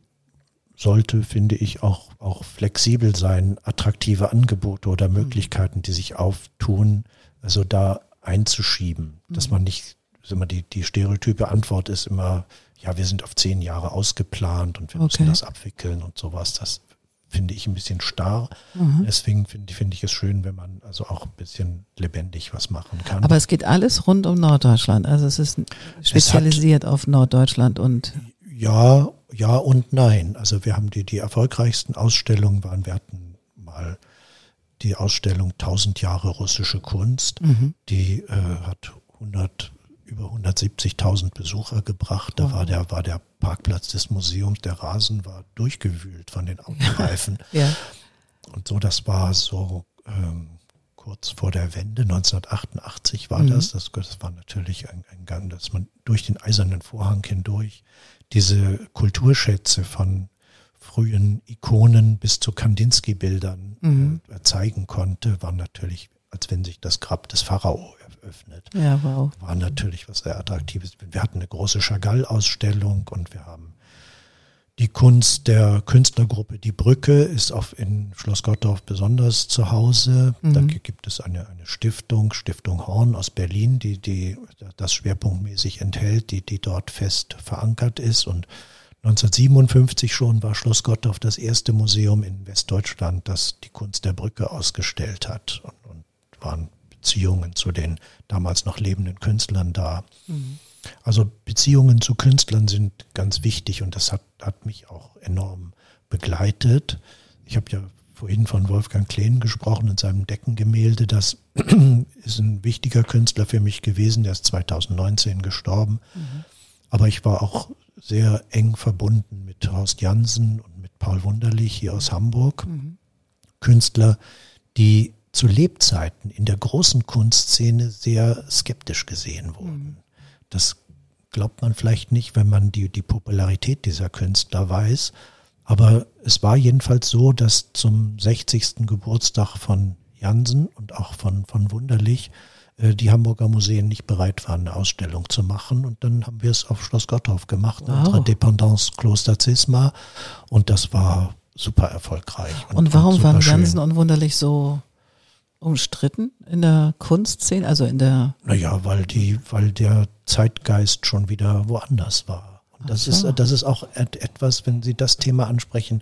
sollte, finde ich, auch, auch flexibel sein, attraktive Angebote oder mhm. Möglichkeiten, die sich auftun, also da einzuschieben, dass mhm. man nicht, immer die, die stereotype Antwort ist immer, ja, wir sind auf zehn Jahre ausgeplant und wir okay. müssen das abwickeln und sowas. Das finde ich ein bisschen starr. Mhm. Deswegen finde find ich es schön, wenn man also auch ein bisschen lebendig was machen kann. Aber es geht alles rund um Norddeutschland. Also es ist spezialisiert hat, auf Norddeutschland und. Ja, ja und nein. Also wir haben die, die erfolgreichsten Ausstellungen waren, wir hatten mal mal die Ausstellung 1000 Jahre russische Kunst. Mhm. Die äh, hat 100, über 170.000 Besucher gebracht. Da Wow. war, der, war der Parkplatz des Museums, der Rasen war durchgewühlt von den Autoreifen. Ja. Und so, das war so ähm, kurz vor der Wende, 1988 war Mhm. das. das. Das war natürlich ein, ein Gang, dass man durch den eisernen Vorhang hindurch diese Kulturschätze von frühen Ikonen bis zu Kandinsky-Bildern Mhm. äh, zeigen konnte, war natürlich, als wenn sich das Grab des Pharao öffnet Ja, wow. war natürlich was sehr Attraktives. Wir hatten eine große Chagall-Ausstellung und wir haben die Kunst der Künstlergruppe Die Brücke ist auf in Schloss Gottorf besonders zu Hause. Da Mhm. gibt es eine, eine Stiftung, Stiftung Horn aus Berlin, die, die das schwerpunktmäßig enthält, die, die dort fest verankert ist. Und 1957 schon war Schloss Gottorf das erste Museum in Westdeutschland, das die Kunst der Brücke ausgestellt hat. Und waren Beziehungen zu den damals noch lebenden Künstlern da. Also Beziehungen zu Künstlern sind ganz wichtig und das hat, hat mich auch enorm begleitet. Ich habe ja vorhin von Wolfgang Kleen gesprochen in seinem Deckengemälde. Das ist ein wichtiger Künstler für mich gewesen. Der ist 2019 gestorben. Aber ich war auch sehr eng verbunden mit Horst Jansen und mit Paul Wunderlich hier aus Hamburg. Künstler, die zu Lebzeiten in der großen Kunstszene sehr skeptisch gesehen wurden. Das glaubt man vielleicht nicht, wenn man die, die Popularität dieser Künstler weiß. Aber es war jedenfalls so, dass zum 60. Geburtstag von Jansen und auch von, von Wunderlich äh, die Hamburger Museen nicht bereit waren, eine Ausstellung zu machen. Und dann haben wir es auf Schloss Gottorf gemacht, Wow. unserer Dependance Kloster Zisma. Und das war super erfolgreich. Und warum super waren. Jansen und Wunderlich so umstritten in der Kunstszene, also in der Naja, weil die, weil der Zeitgeist schon wieder woanders war. Und das so. ist, das ist auch et- etwas, wenn Sie das Thema ansprechen,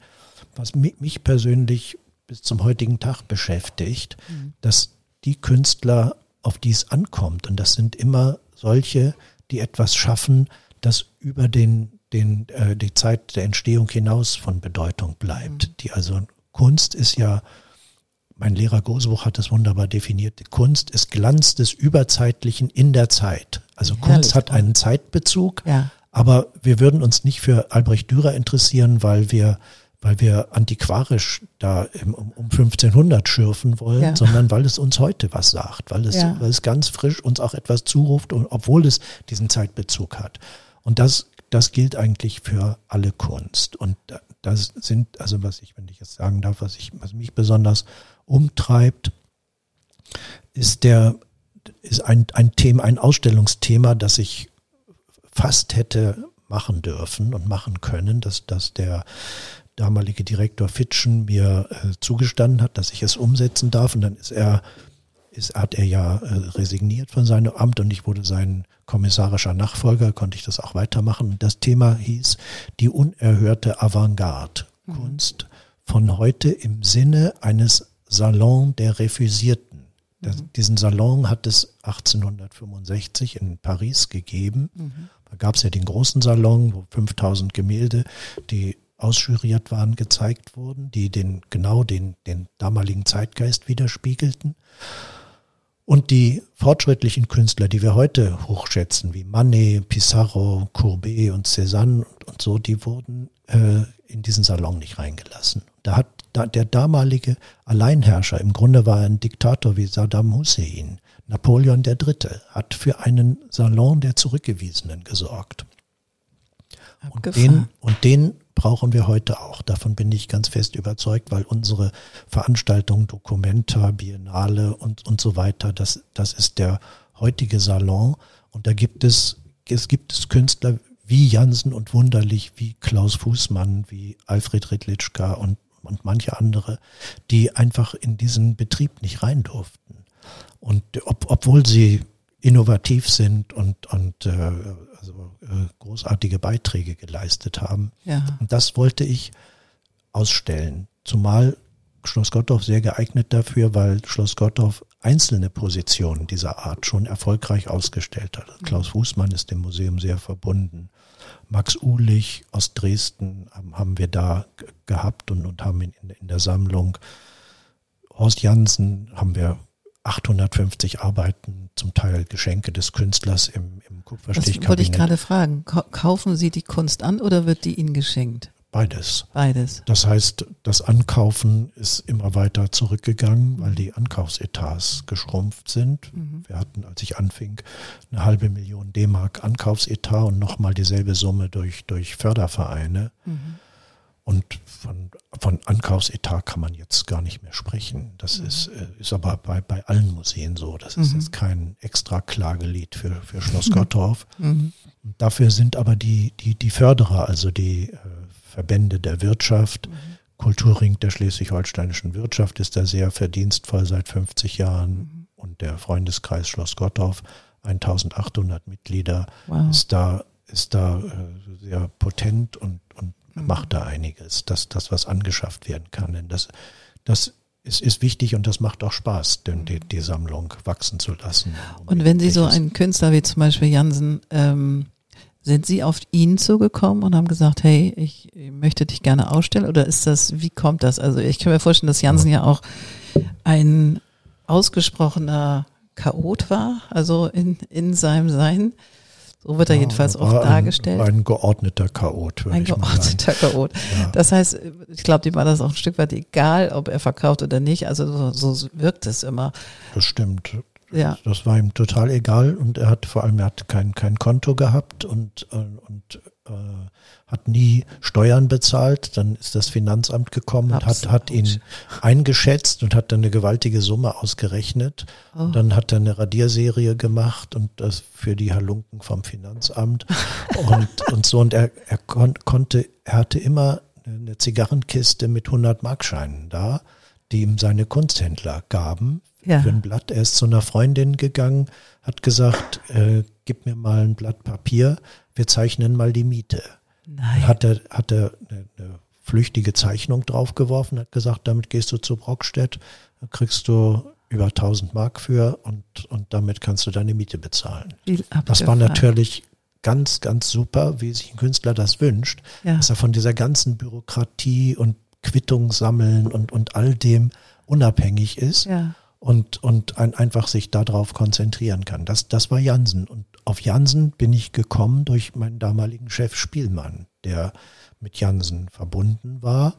was mi- mich persönlich bis zum heutigen Tag beschäftigt, dass die Künstler, auf die es ankommt, und das sind immer solche, die etwas schaffen, das über den, den, äh, die Zeit der Entstehung hinaus von Bedeutung bleibt. Die also Kunst ist ja mein Lehrer Gosebuch hat es wunderbar definiert. Kunst ist Glanz des Überzeitlichen in der Zeit. Also Herrlich, Kunst hat einen Zeitbezug, Ja. aber wir würden uns nicht für Albrecht Dürer interessieren, weil wir, weil wir antiquarisch da im, um, um 1500 schürfen wollen, Ja. sondern weil es uns heute was sagt, weil es, Ja. weil es ganz frisch uns auch etwas zuruft, und, obwohl es diesen Zeitbezug hat. Und das, das gilt eigentlich für alle Kunst. Und da- das sind, also was ich, wenn ich jetzt sagen darf, was ich, was mich besonders umtreibt, ist der, ist ein, ein Thema, ein Ausstellungsthema, das ich fast hätte machen dürfen und machen können, dass, dass der damalige Direktor Fitschen mir äh, zugestanden hat, dass ich es umsetzen darf. Und dann ist er, ist, hat er ja äh, resigniert von seinem Amt und ich wurde sein kommissarischer Nachfolger, konnte ich das auch weitermachen. Das Thema hieß die unerhörte Avantgarde, Kunst von heute im Sinne eines Salon der Refusierten. Das, Diesen Salon hat es 1865 in Paris gegeben. Da gab es ja den großen Salon, wo 5000 Gemälde, die ausjuriert waren, gezeigt wurden, die den, genau den, den damaligen Zeitgeist widerspiegelten. Und die fortschrittlichen Künstler, die wir heute hochschätzen, wie Manet, Pissarro, Courbet und Cézanne und, so, die wurden äh, in diesen Salon nicht reingelassen. Da hat da, der damalige Alleinherrscher, im Grunde war er ein Diktator wie Saddam Hussein, Napoleon III., hat für einen Salon der Zurückgewiesenen gesorgt. Und den, und den brauchen wir heute auch. Davon bin ich ganz fest überzeugt, weil unsere Veranstaltungen, Documenta, Biennale und, und so weiter, das, das ist der heutige Salon. Und da gibt es, es gibt es Künstler wie Jansen und Wunderlich, wie Klaus Fußmann, wie Alfred Ritlitschka und, und manche andere, die einfach in diesen Betrieb nicht rein durften. Und ob, obwohl sie innovativ sind und, und äh, also, äh, großartige Beiträge geleistet haben. Ja. Und das wollte ich ausstellen. Zumal Schloss Gottorf sehr geeignet dafür, weil Schloss Gottorf einzelne Positionen dieser Art schon erfolgreich ausgestellt hat. Klaus Fußmann ist dem Museum sehr verbunden. Max Uhlich aus Dresden haben, wir da gehabt und, und haben ihn in, in der Sammlung. Horst Jansen haben wir 850 Arbeiten, zum Teil Geschenke des Künstlers im, im Kupferstichkabinett. Das wollte ich gerade fragen. Kaufen Sie die Kunst an oder wird die Ihnen geschenkt? Beides. Beides. Das heißt, das Ankaufen ist immer weiter zurückgegangen, weil die Ankaufsetats geschrumpft sind. Mhm. Wir hatten, als ich anfing, eine halbe Million D-Mark Ankaufsetat und nochmal dieselbe Summe durch, durch Fördervereine. Mhm. Und von, von Ankaufsetat kann man jetzt gar nicht mehr sprechen. Das mhm. ist, äh, ist aber bei, bei allen Museen so. Das ist mhm. jetzt kein extra Klagelied für, für Schloss Gottorf. Mhm. Dafür sind aber die, die, die Förderer, also die äh, Verbände der Wirtschaft. Mhm. Kulturring der schleswig-holsteinischen Wirtschaft ist da sehr verdienstvoll seit 50 Jahren mhm. und der Freundeskreis Schloss Gottorf, 1800 Mitglieder, wow. ist da, ist da äh, sehr potent und, und mhm. Macht da einiges, dass das, was angeschafft werden kann. Denn das, das ist, ist wichtig und das macht auch Spaß, denn die, die Sammlung wachsen zu lassen. Und wenn Sie so einen Künstler wie zum Beispiel Jansen ähm, sind Sie auf ihn zugekommen und haben gesagt, hey, ich möchte dich gerne ausstellen? Oder ist das, wie kommt das? Also ich kann mir vorstellen, dass Jansen ja auch ein ausgesprochener Chaot war, also in, in seinem Sein. So wird er ja, jedenfalls oft dargestellt. Ein, ein geordneter Chaot. Ein geordneter Chaot. Ja. Das heißt, ich glaube, dem war das auch ein Stück weit egal, ob er verkauft oder nicht. Also so, so wirkt es immer. Das stimmt. Ja. Das war ihm total egal und er hat vor allem er hat kein, kein Konto gehabt und, äh, und hat nie Steuern bezahlt. Dann ist das Finanzamt gekommen und hat, hat ihn eingeschätzt und hat dann eine gewaltige Summe ausgerechnet. Oh. Dann hat er eine Radierserie gemacht und das für die Halunken vom Finanzamt und, und so. Und er, er kon konnte, er hatte immer eine Zigarrenkiste mit 100 Markscheinen da, die ihm seine Kunsthändler gaben ja. für ein Blatt. Er ist zu einer Freundin gegangen, hat gesagt, äh, gib mir mal ein Blatt Papier, wir zeichnen mal die Miete. Nein. Hat er, hat er eine, eine flüchtige Zeichnung draufgeworfen, hat gesagt, damit gehst du zu Brockstedt, kriegst du über 1000 Mark für und, und damit kannst du deine Miete bezahlen. Das war natürlich ganz, ganz super, wie sich ein Künstler das wünscht, ja. dass er von dieser ganzen Bürokratie und Quittung sammeln und, und all dem unabhängig ist. Ja und, und ein, einfach sich darauf konzentrieren kann. Das, das war Jansen. Und auf Jansen bin ich gekommen durch meinen damaligen Chef Spielmann, der mit Jansen verbunden war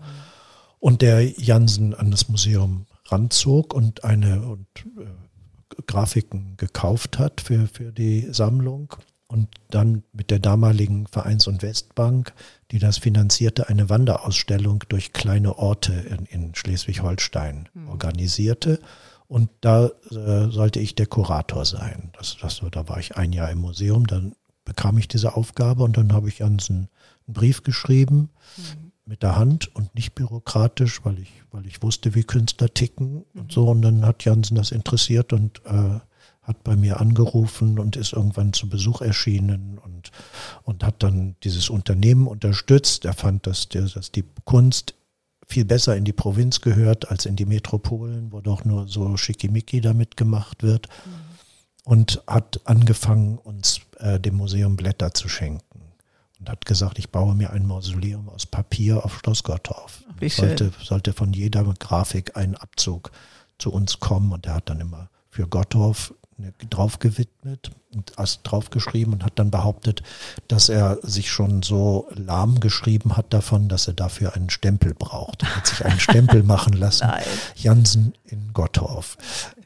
und der Jansen an das Museum ranzog und eine und äh, Grafiken gekauft hat für, für die Sammlung und dann mit der damaligen Vereins- und Westbank, die das finanzierte, eine Wanderausstellung durch kleine Orte in, in Schleswig-Holstein mhm. organisierte. Und da äh, sollte ich der Kurator sein. Das, das, da war ich ein Jahr im Museum, dann bekam ich diese Aufgabe und dann habe ich Jansen einen Brief geschrieben mhm. mit der Hand und nicht bürokratisch, weil ich, weil ich wusste, wie Künstler ticken mhm. und so. Und dann hat Jansen das interessiert und äh, hat bei mir angerufen und ist irgendwann zu Besuch erschienen und, und hat dann dieses Unternehmen unterstützt. Er fand, dass, der, dass die Kunst viel besser in die Provinz gehört als in die Metropolen, wo doch nur so schickimicki damit gemacht wird. Mhm. Und hat angefangen, uns äh, dem Museum Blätter zu schenken. Und hat gesagt, ich baue mir ein Mausoleum aus Papier auf Schloss Gottorf. Sollte, sollte von jeder Grafik ein Abzug zu uns kommen. Und er hat dann immer für Gottorf drauf gewidmet und drauf geschrieben und hat dann behauptet, dass er sich schon so lahm geschrieben hat davon, dass er dafür einen Stempel braucht. Er hat sich einen Stempel machen lassen. Nein. Jansen in Gottorf.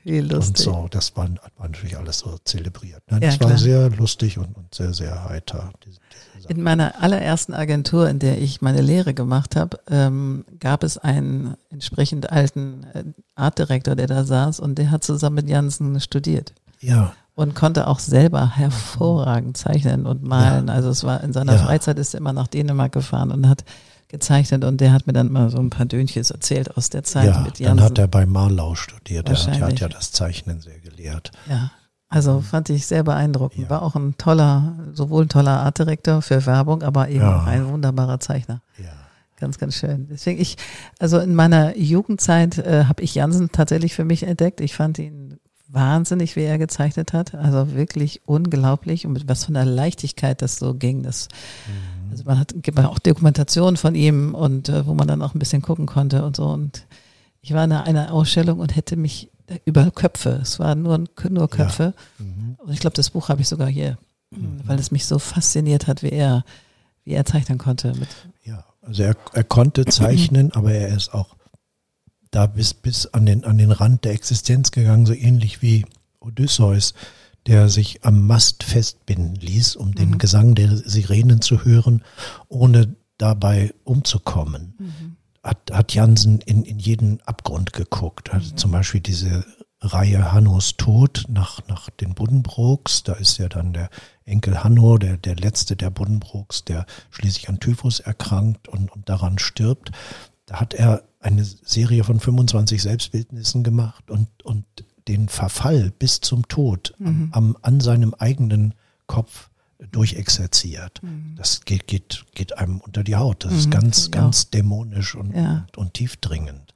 Wie lustig. Und so, das war, war natürlich alles so zelebriert. Nein, ja, das war sehr lustig und, und sehr, sehr heiter. Diese, diese in meiner allerersten Agentur, in der ich meine Lehre gemacht habe, ähm, gab es einen entsprechend alten äh, Artdirektor, der da saß und der hat zusammen mit Jansen studiert. Ja. Und konnte auch selber hervorragend zeichnen und malen. Ja. Also es war in seiner ja. Freizeit ist er immer nach Dänemark gefahren und hat gezeichnet und der hat mir dann mal so ein paar Dönches erzählt aus der Zeit ja, mit Jansen. Dann hat er bei Marlau studiert. Er hat, hat, ja das Zeichnen sehr gelehrt. Ja. Also fand ich sehr beeindruckend. Ja. War auch ein toller, sowohl ein toller Artdirektor für Werbung, aber eben ja. auch ein wunderbarer Zeichner. Ja. Ganz, ganz schön. Deswegen ich, also in meiner Jugendzeit äh, habe ich Jansen tatsächlich für mich entdeckt. Ich fand ihn wahnsinnig, wie er gezeichnet hat. Also wirklich unglaublich und mit was von der Leichtigkeit das so ging. Das, mhm. Also man hat gibt auch Dokumentationen von ihm und äh, wo man dann auch ein bisschen gucken konnte und so. Und Ich war in einer Ausstellung und hätte mich über Köpfe, es waren nur, nur Köpfe. Ja. Mhm. Und ich glaube, das Buch habe ich sogar hier, mhm. weil es mich so fasziniert hat, wie er, wie er zeichnen konnte. Ja, also er, er konnte zeichnen, aber er ist auch da bis, bis an, den, an den Rand der Existenz gegangen, so ähnlich wie Odysseus, der sich am Mast festbinden ließ, um den mhm. Gesang der Sirenen zu hören, ohne dabei umzukommen. Mhm. Hat, hat Jansen in, in jeden Abgrund geguckt. Also zum Beispiel diese Reihe Hannos Tod nach, nach den Buddenbrooks. Da ist ja dann der Enkel Hanno, der, der letzte der Buddenbrooks, der schließlich an Typhus erkrankt und, und daran stirbt. Da hat er eine Serie von 25 Selbstbildnissen gemacht und, und den Verfall bis zum Tod mhm. am, an seinem eigenen Kopf durchexerziert. Mhm. Das geht, geht, geht einem unter die Haut. Das mhm, ist ganz, ganz auch. dämonisch und, ja. und, und tiefdringend.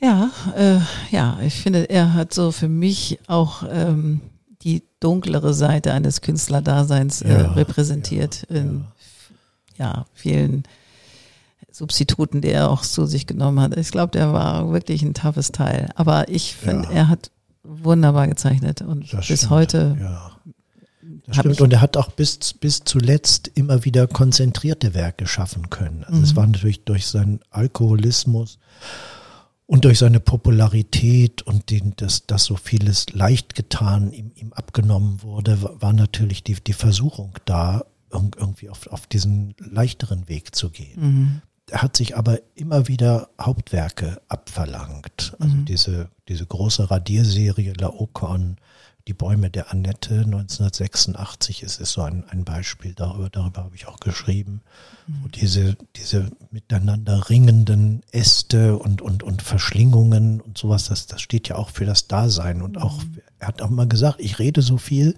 Ja, äh, ja, ich finde, er hat so für mich auch ähm, die dunklere Seite eines Künstlerdaseins äh, ja, repräsentiert ja, in ja, vielen Substituten, die er auch zu sich genommen hat. Ich glaube, der war wirklich ein toughes Teil. Aber ich finde, ja. er hat wunderbar gezeichnet und das bis stimmt. heute. Ja. Das stimmt. Und er hat auch bis, bis zuletzt immer wieder konzentrierte Werke schaffen können. Also mhm. es war natürlich durch seinen Alkoholismus und durch seine Popularität und den, dass, dass so vieles leicht getan ihm, ihm abgenommen wurde, war natürlich die, die Versuchung da, irgendwie auf, auf diesen leichteren Weg zu gehen. Mhm. Er hat sich aber immer wieder Hauptwerke abverlangt. Also mhm. diese, diese große Radierserie Laocoon, Die Bäume der Annette 1986 ist, ist so ein, ein Beispiel darüber, darüber habe ich auch geschrieben. Mhm. Wo diese, diese miteinander ringenden Äste und, und, und Verschlingungen und sowas, das, das steht ja auch für das Dasein. Und auch, mhm. er hat auch mal gesagt, ich rede so viel,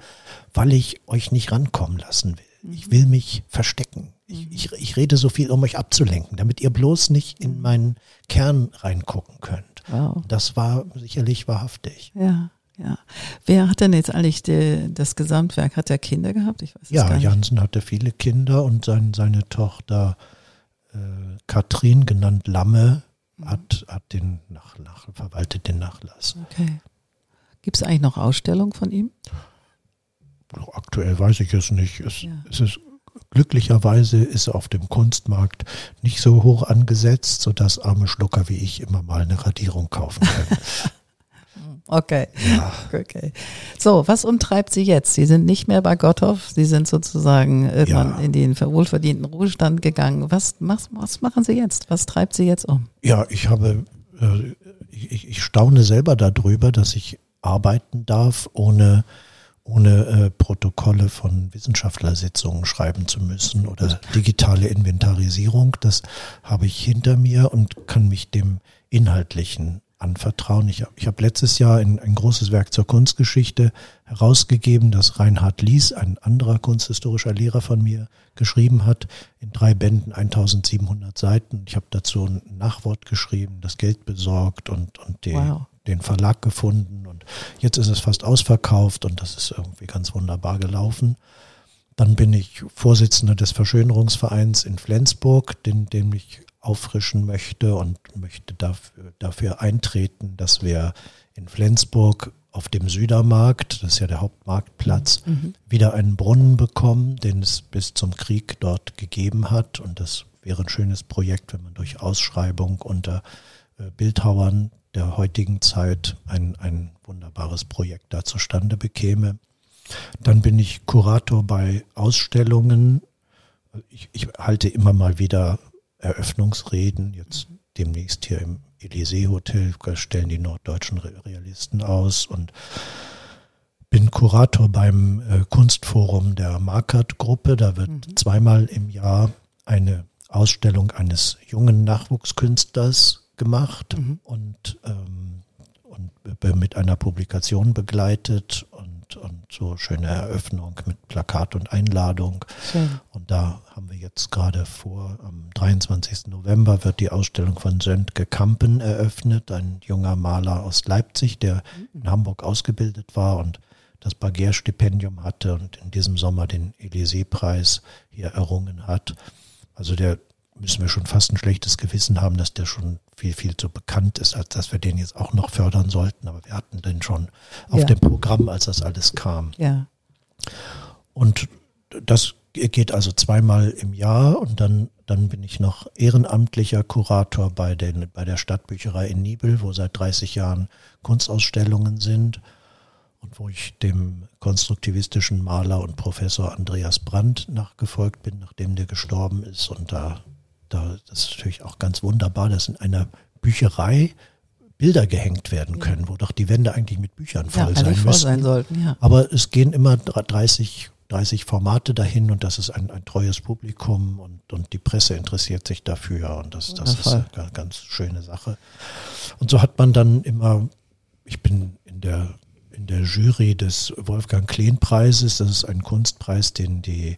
weil ich euch nicht rankommen lassen will. Ich will mich verstecken. Ich, ich, ich rede so viel, um euch abzulenken, damit ihr bloß nicht in meinen Kern reingucken könnt. Wow. Das war sicherlich wahrhaftig. Ja. Ja. Wer hat denn jetzt eigentlich die, das Gesamtwerk? Hat er Kinder gehabt? Ich weiß ja, Jansen hatte viele Kinder und sein, seine Tochter äh, Katrin, genannt Lamme, mhm. hat, hat den nach, nach, verwaltet den Nachlass. Okay. Gibt es eigentlich noch Ausstellungen von ihm? Aktuell weiß ich es nicht. Es, ja. es ist glücklicherweise ist er auf dem Kunstmarkt nicht so hoch angesetzt, sodass arme Schlucker wie ich immer mal eine Radierung kaufen können. Okay. Ja. okay. So, was umtreibt Sie jetzt? Sie sind nicht mehr bei Gotthoff. Sie sind sozusagen irgendwann ja. in den wohlverdienten Ruhestand gegangen. Was, was, was machen Sie jetzt? Was treibt Sie jetzt um? Ja, ich habe, äh, ich, ich staune selber darüber, dass ich arbeiten darf, ohne ohne äh, Protokolle von Wissenschaftlersitzungen schreiben zu müssen oder digitale Inventarisierung. Das habe ich hinter mir und kann mich dem Inhaltlichen anvertrauen. Ich, ich habe letztes Jahr ein, ein großes Werk zur Kunstgeschichte herausgegeben, das Reinhard Lies, ein anderer kunsthistorischer Lehrer von mir, geschrieben hat, in drei Bänden, 1700 Seiten. Ich habe dazu ein Nachwort geschrieben, das Geld besorgt und, und die, wow den Verlag gefunden und jetzt ist es fast ausverkauft und das ist irgendwie ganz wunderbar gelaufen. Dann bin ich Vorsitzender des Verschönerungsvereins in Flensburg, den, den ich auffrischen möchte und möchte dafür, dafür eintreten, dass wir in Flensburg auf dem Südermarkt, das ist ja der Hauptmarktplatz, mhm. wieder einen Brunnen bekommen, den es bis zum Krieg dort gegeben hat. Und das wäre ein schönes Projekt, wenn man durch Ausschreibung unter äh, Bildhauern der heutigen Zeit ein, ein wunderbares Projekt da zustande bekäme. Dann bin ich Kurator bei Ausstellungen. Ich, ich halte immer mal wieder Eröffnungsreden. Jetzt demnächst hier im Elysee Hotel stellen die norddeutschen Realisten aus und bin Kurator beim äh, Kunstforum der Markert-Gruppe. Da wird mhm. zweimal im Jahr eine Ausstellung eines jungen Nachwuchskünstlers gemacht mhm. und, ähm, und mit einer Publikation begleitet und, und so schöne Eröffnung mit Plakat und Einladung. Schön. Und da haben wir jetzt gerade vor, am 23. November wird die Ausstellung von Söntke Kampen eröffnet, ein junger Maler aus Leipzig, der mhm. in Hamburg ausgebildet war und das Bagheer-Stipendium hatte und in diesem Sommer den Élysée-Preis hier errungen hat. Also der müssen wir schon fast ein schlechtes Gewissen haben, dass der schon viel, viel zu bekannt ist, als dass wir den jetzt auch noch fördern sollten. Aber wir hatten den schon auf ja. dem Programm, als das alles kam. Ja. Und das geht also zweimal im Jahr und dann, dann bin ich noch ehrenamtlicher Kurator bei, den, bei der Stadtbücherei in Nibel, wo seit 30 Jahren Kunstausstellungen sind und wo ich dem konstruktivistischen Maler und Professor Andreas Brandt nachgefolgt bin, nachdem der gestorben ist. Und da, da das ist natürlich auch ganz wunderbar, dass in einer Bücherei Bilder gehängt werden können, wo doch die Wände eigentlich mit Büchern voll ja, sein müssen. Sein sollten, ja. Aber es gehen immer 30 30 Formate dahin und das ist ein, ein treues Publikum und, und die Presse interessiert sich dafür und das, das ist eine ganz schöne Sache. Und so hat man dann immer, ich bin in der, in der Jury des Wolfgang Kleen Preises, das ist ein Kunstpreis, den die,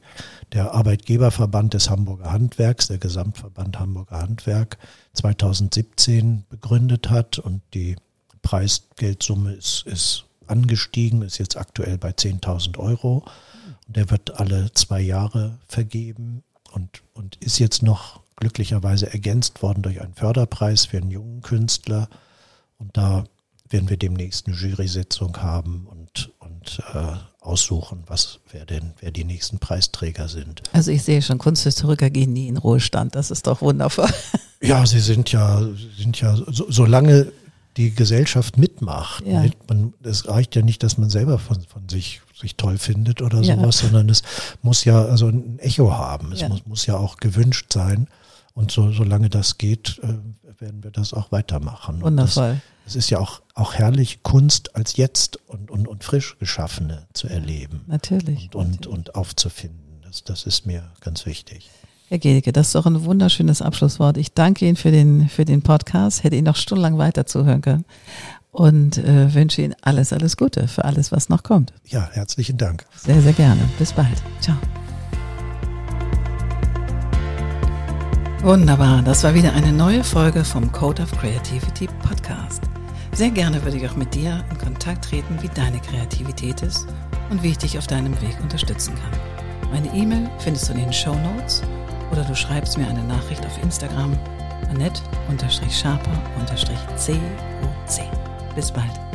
der Arbeitgeberverband des Hamburger Handwerks, der Gesamtverband Hamburger Handwerk 2017 begründet hat und die Preisgeldsumme ist, ist angestiegen, ist jetzt aktuell bei 10.000 Euro. Der wird alle zwei Jahre vergeben und, und ist jetzt noch glücklicherweise ergänzt worden durch einen Förderpreis für einen jungen Künstler. Und da werden wir demnächst eine Jury-Sitzung haben und, und äh, aussuchen, was wer denn, wer die nächsten Preisträger sind. Also ich sehe schon, Kunsthistoriker gehen nie in Ruhestand. Das ist doch wundervoll. Ja, sie sind ja, sind ja, so, solange die Gesellschaft mitmacht. Ja. Man, es reicht ja nicht, dass man selber von, von sich, sich toll findet oder ja. sowas, sondern es muss ja also ein Echo haben. Es ja. muss, muss ja auch gewünscht sein. Und so, solange das geht, äh, werden wir das auch weitermachen. Wundervoll. Es ist ja auch, auch herrlich, Kunst als jetzt und, und, und frisch geschaffene zu erleben. Natürlich. Und, und, natürlich. und aufzufinden. Das, das ist mir ganz wichtig. Herr Gedeke, das ist doch ein wunderschönes Abschlusswort. Ich danke Ihnen für den, für den Podcast. Hätte Ihnen noch stundenlang weiter zuhören können. Und äh, wünsche Ihnen alles, alles Gute für alles, was noch kommt. Ja, herzlichen Dank. Sehr, sehr gerne. Bis bald. Ciao. Wunderbar. Das war wieder eine neue Folge vom Code of Creativity Podcast. Sehr gerne würde ich auch mit dir in Kontakt treten, wie deine Kreativität ist und wie ich dich auf deinem Weg unterstützen kann. Meine E-Mail findest du in den Show Notes oder du schreibst mir eine Nachricht auf Instagram annette-sharper-coc. Bis bald.